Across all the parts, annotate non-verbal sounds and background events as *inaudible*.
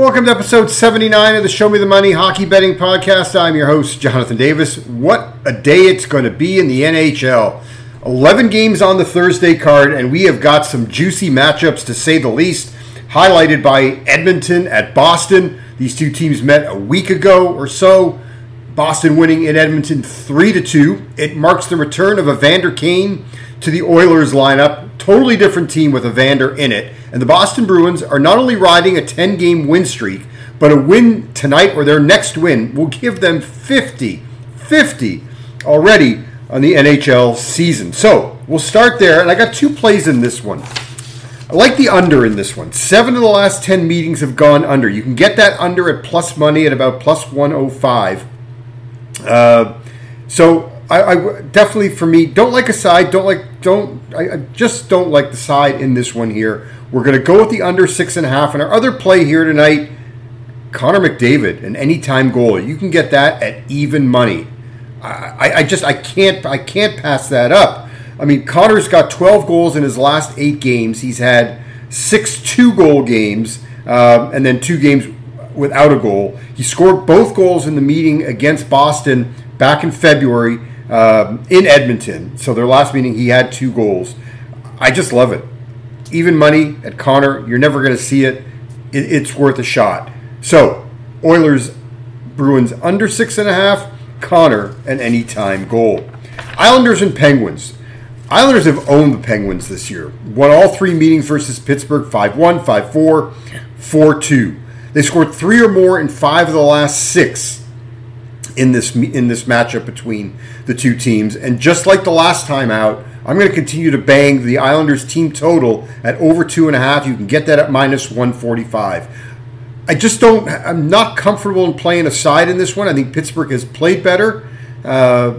Welcome to episode 79 of the Show Me the Money Hockey Betting Podcast. I'm your host, Jonathan Davis. What a day it's going to be in the NHL. 11 games on the Thursday card, and we have got some juicy matchups to say the least, highlighted by Edmonton at Boston. These two teams met a week ago or so. Boston winning in Edmonton 3 to 2. It marks the return of Evander Kane to the Oilers lineup. Totally different team with Evander in it. And the Boston Bruins are not only riding a 10 game win streak, but a win tonight or their next win will give them 50, 50 already on the NHL season. So we'll start there. And I got two plays in this one. I like the under in this one. Seven of the last 10 meetings have gone under. You can get that under at plus money at about plus 105. Uh, so I, I, definitely for me don't like a side. Don't like don't I, I just don't like the side in this one here. We're to go with the under six and a half. And our other play here tonight, Connor McDavid, an anytime goal. You can get that at even money. I, I just I can't I can't pass that up. I mean, Connor's got 12 goals in his last eight games. He's had six two goal games um, and then two games without a goal. He scored both goals in the meeting against Boston back in February um, in Edmonton. So their last meeting, he had two goals. I just love it. Even money at Connor, you're never going to see it. it. It's worth a shot. So Oilers, Bruins under six and a half. Connor an anytime goal. Islanders and Penguins. Islanders have owned the Penguins this year. Won all three meetings versus Pittsburgh 5 1, 5 4, 4 2. They scored three or more in five of the last six in this in this matchup between the two teams. And just like the last time out, I'm going to continue to bang the Islanders team total at over two and a half. You can get that at minus 145. I just don't. I'm not comfortable in playing a side in this one. I think Pittsburgh has played better uh,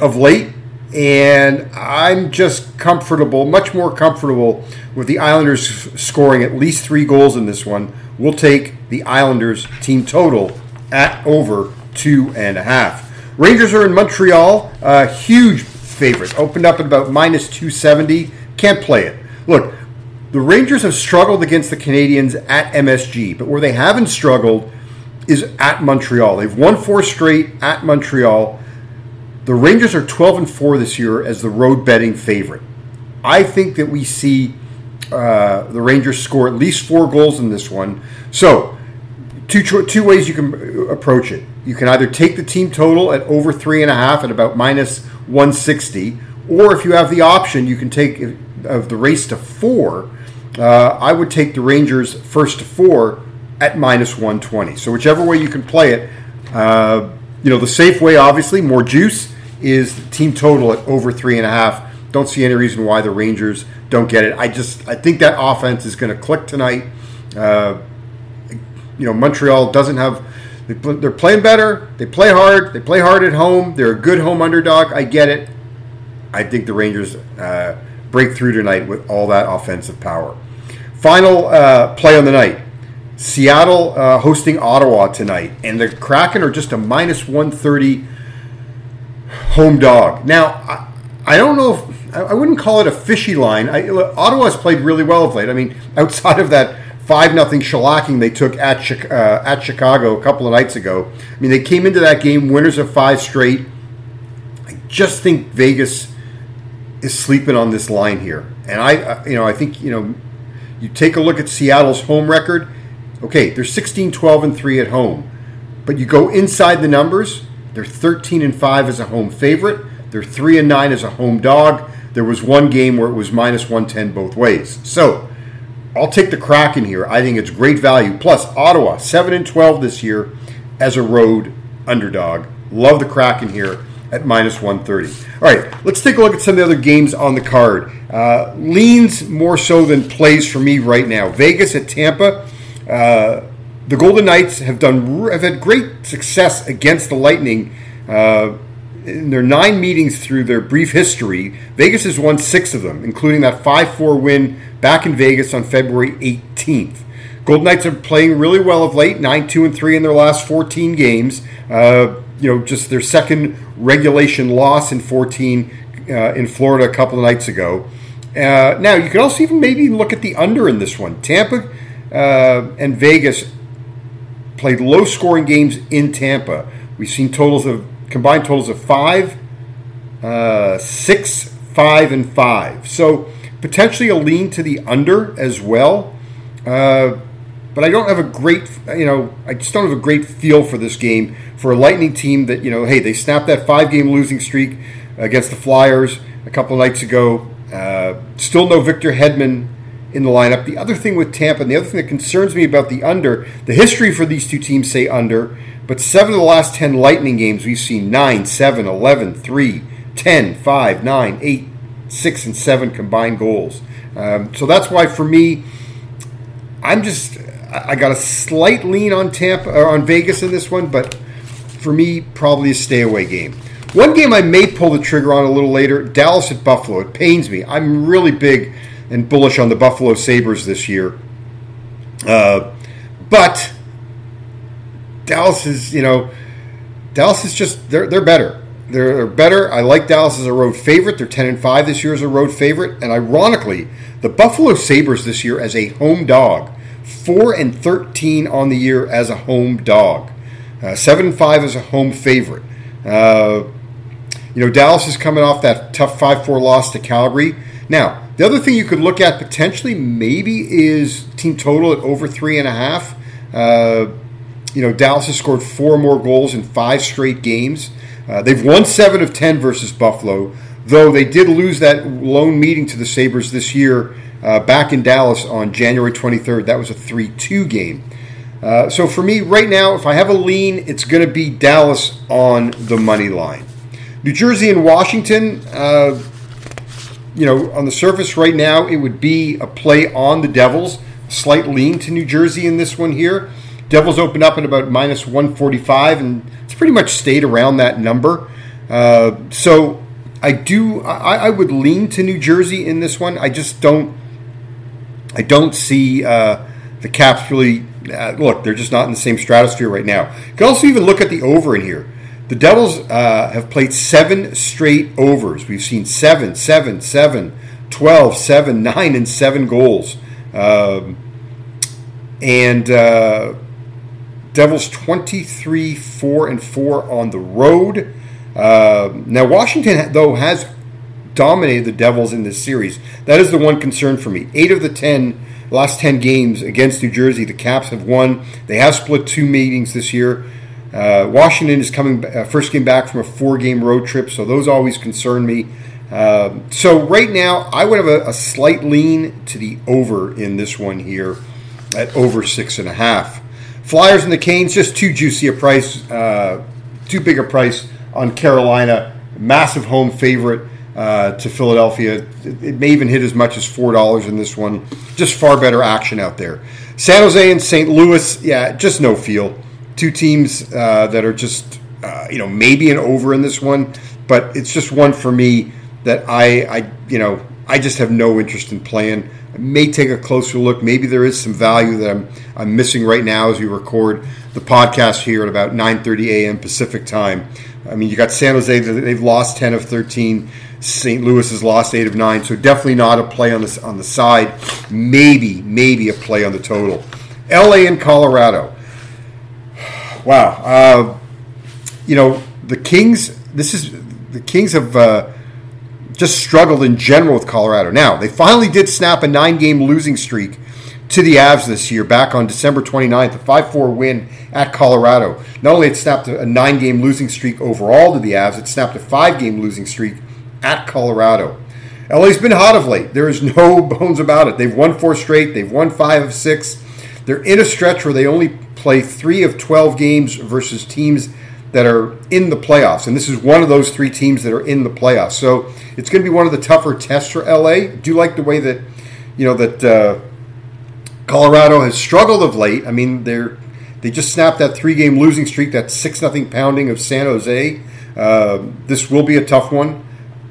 of late, and I'm just comfortable, much more comfortable with the Islanders scoring at least three goals in this one. We'll take the Islanders team total at over two and a half. Rangers are in Montreal, a huge favorite. Opened up at about minus 270. Can't play it. Look, the Rangers have struggled against the Canadiens at MSG, but where they haven't struggled is at Montreal. They've won four straight at Montreal. The Rangers are 12 and 4 this year as the road betting favorite. I think that we see uh, the Rangers score at least four goals in this one. So, two two ways you can approach it. You can either take the team total at over three and a half at about minus 160, or if you have the option, you can take of the race to four uh, I would take the Rangers first to four at minus 120. So whichever way you can play it, uh, you know, the safe way, obviously, more juice is the team total at over three and a half. Don't see any reason why the Rangers don't get it. I just I think that offense is going to click tonight. Uh, you know, Montreal doesn't have. They're playing better. They play hard. They play hard at home. They're a good home underdog. I get it. I think the Rangers uh, break through tonight with all that offensive power. Final uh, play on the night. Seattle uh, hosting Ottawa tonight, and the Kraken are just a minus 130 home dog. Now, I, I don't know if I wouldn't call it a fishy line. I, Ottawa's played really well of late. I mean, *laughs* outside of that five nothing shellacking they took at uh, at Chicago a couple of nights ago. I mean, they came into that game winners of five straight. I just think Vegas is sleeping on this line here, and I, uh, you know, I think you know you take a look at Seattle's home record. Okay, they're 16, 12, and 3 at home. But you go inside the numbers, they're 13 and 5 as a home favorite. They're 3 and 9 as a home dog. There was one game where it was minus 110 both ways. So, I'll take the Kraken here. I think it's great value. Plus, Ottawa, 7 and 12 this year as a road underdog. Love the Kraken here at minus 130. All right, let's take a look at some of the other games on the card. Uh, leans more so than plays for me right now. Vegas at Tampa. Uh, the Golden Knights have done have had great success against the Lightning. Uh, in their nine meetings through their brief history, Vegas has won six of them, including that 5 4 win back in Vegas on February 18th. Golden Knights are playing really well of late, 9 2 and 3 in their last 14 games. Uh, you know, just their second regulation loss in 14 uh, in Florida a couple of nights ago. Uh, now, you can also even maybe look at the under in this one. Tampa uh, and Vegas played low scoring games in Tampa. We've seen totals of combined totals of five, uh, six, five, and five. So potentially a lean to the under as well. Uh, but I don't have a great, you know, I just don't have a great feel for this game for a Lightning team that, you know, hey, they snapped that five game losing streak against the Flyers a couple nights ago. Uh, still no Victor Hedman in the lineup. The other thing with Tampa, and the other thing that concerns me about the under, the history for these two teams say under, but seven of the last 10 Lightning games, we've seen 9, 7, 11, 3, 10, 5, 9, 8, 6, and 7 combined goals. Um, so that's why for me, I'm just I got a slight lean on Tampa or on Vegas in this one, but for me, probably a stay away game. One game I may pull the trigger on a little later Dallas at Buffalo. It pains me. I'm really big and bullish on the Buffalo Sabres this year. Uh, but Dallas is, you know, Dallas is just, they're, they're better. They're better. I like Dallas as a road favorite. They're 10 and 5 this year as a road favorite. And ironically, the Buffalo Sabres this year as a home dog 4 and 13 on the year as a home dog, uh, 7 and 5 as a home favorite. Uh, you know, Dallas is coming off that tough 5 4 loss to Calgary. Now, the other thing you could look at potentially maybe is team total at over 3.5. Uh, you know, Dallas has scored four more goals in five straight games. Uh, they've won seven of 10 versus Buffalo, though they did lose that lone meeting to the Sabres this year uh, back in Dallas on January 23rd. That was a 3 2 game. Uh, so for me, right now, if I have a lean, it's going to be Dallas on the money line. New Jersey and Washington, uh, you know, on the surface right now, it would be a play on the Devils. Slight lean to New Jersey in this one here. Devils opened up at about minus 145, and it's pretty much stayed around that number. Uh, so I do, I, I, would lean to New Jersey in this one. I just don't I don't see uh, the Caps really. Uh, look, they're just not in the same stratosphere right now. You can also even look at the over in here. The Devils uh, have played seven straight overs. We've seen seven, seven, seven, 12, 7, *laughs* 9, and 7 goals. Um, and uh, Devils 23, 4, and 4 on the road. Uh, now, Washington, though, has dominated the Devils in this series. That is the one concern for me. Eight of the ten last ten games against New Jersey, the Caps have won. They have split two meetings this year. Uh, Washington is coming uh, first game back from a four-game road trip, so those always concern me. Uh, so right now, I would have a, a, slight lean to the over in this one here at over six and a half. Flyers and the Canes just too juicy a price, uh, too big a price on Carolina. Massive home favorite uh, to Philadelphia. It, may even hit as much as four dollars in this one. Just far better action out there. San Jose and St. Louis, yeah, just no feel. Two teams uh, that are just uh, you know maybe an over in this one, but it's just one for me that I I you know I just have no interest in playing. I may take a closer look. Maybe there is some value that I'm I'm missing right now as we record the podcast here at about 9:30 a.m. Pacific time. I mean, you got San Jose; they've lost 10 of 13. St. Louis has lost eight of nine, so definitely not a play on the on the side. Maybe, maybe a play on the total. L.A. and Colorado. Wow, uh, you know the Kings. This is the Kings have uh, just struggled in general with Colorado. Now they finally did snap a nine-game losing streak to the Avs this year, back on December 29th, a 5 4 win at Colorado. Not only it snapped a nine game losing streak overall to the Avs, it snapped a five game losing streak at Colorado. LA's been hot of late. There is no *laughs* bones about it. They've won four straight, they've won five of six. They're in a stretch where they only play three of 12 games versus teams that are in the playoffs. And this is one of those three teams that are in the playoffs. So it's going to be one of the tougher tests for LA. Do you like the way that, you know, that uh, Colorado has struggled of late? I mean, they're they just snapped that three game losing streak, that 6 nothing pounding of San Jose. Uh, this will be a tough one.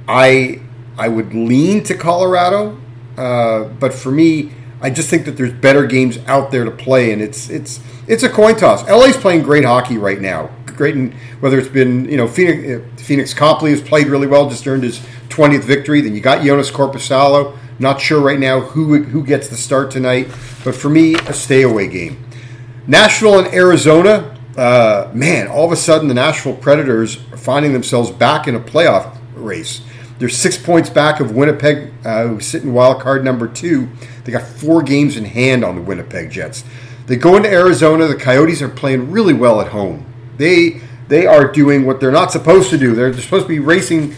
I I would lean to Colorado, uh, but for me, I just think that there's better games out there to play, and it's it's it's a coin toss. LA's playing great hockey right now. Great, in, whether it's been you know Pheonix, uh, Pheonix Copley has played really well, just earned his 20th victory. Then you got Joonas Korpisalo. Not sure right now who who gets the start tonight, but for me, a stay away game. Nashville and Arizona. Uh, man, all of a sudden the Nashville Predators are finding themselves back in a playoff race. They're six points back of Winnipeg, uh, who sit in wild card number two. They got four games in hand on the Winnipeg Jets. They go into Arizona. The Coyotes are playing really well at home. They they are doing what they're not supposed to do. They're, they're supposed to be racing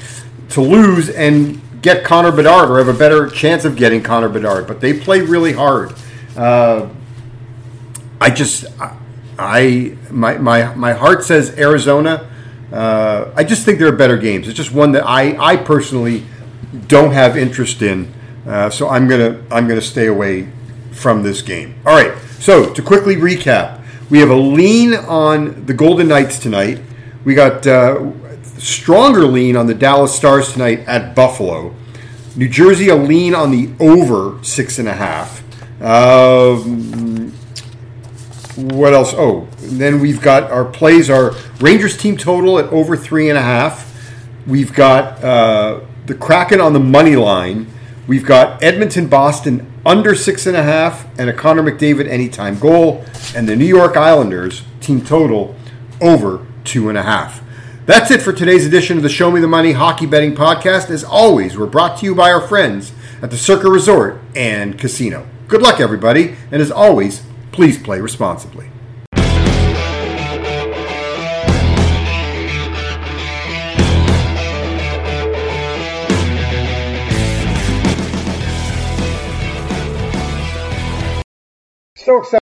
to lose and get Connor Bedard or have a better chance of getting Connor Bedard, but they play really hard. Uh, I just, I my my my heart says Arizona. Uh, I just think there are better games. It's just one that I I personally don't have interest in, uh, so I'm gonna I'm gonna stay away from this game. All right. So to quickly recap, we have a lean on the Golden Knights tonight. We got uh, stronger lean on the Dallas Stars tonight at Buffalo. New Jersey a lean on the over six and a half. Um, what else? Oh, then we've got our plays. Our Rangers team total at over three and a half. We've got uh, the Kraken on the money line. We've got Edmonton Boston under six and a half and a Connor McDavid anytime goal, and the New York Islanders team total over two and a half. That's it for today's edition of the Show Me the Money Hockey Betting Podcast. As always, we're brought to you by our friends at the Circa Resort and Casino. Good luck, everybody, and as always, please play responsibly. So excited.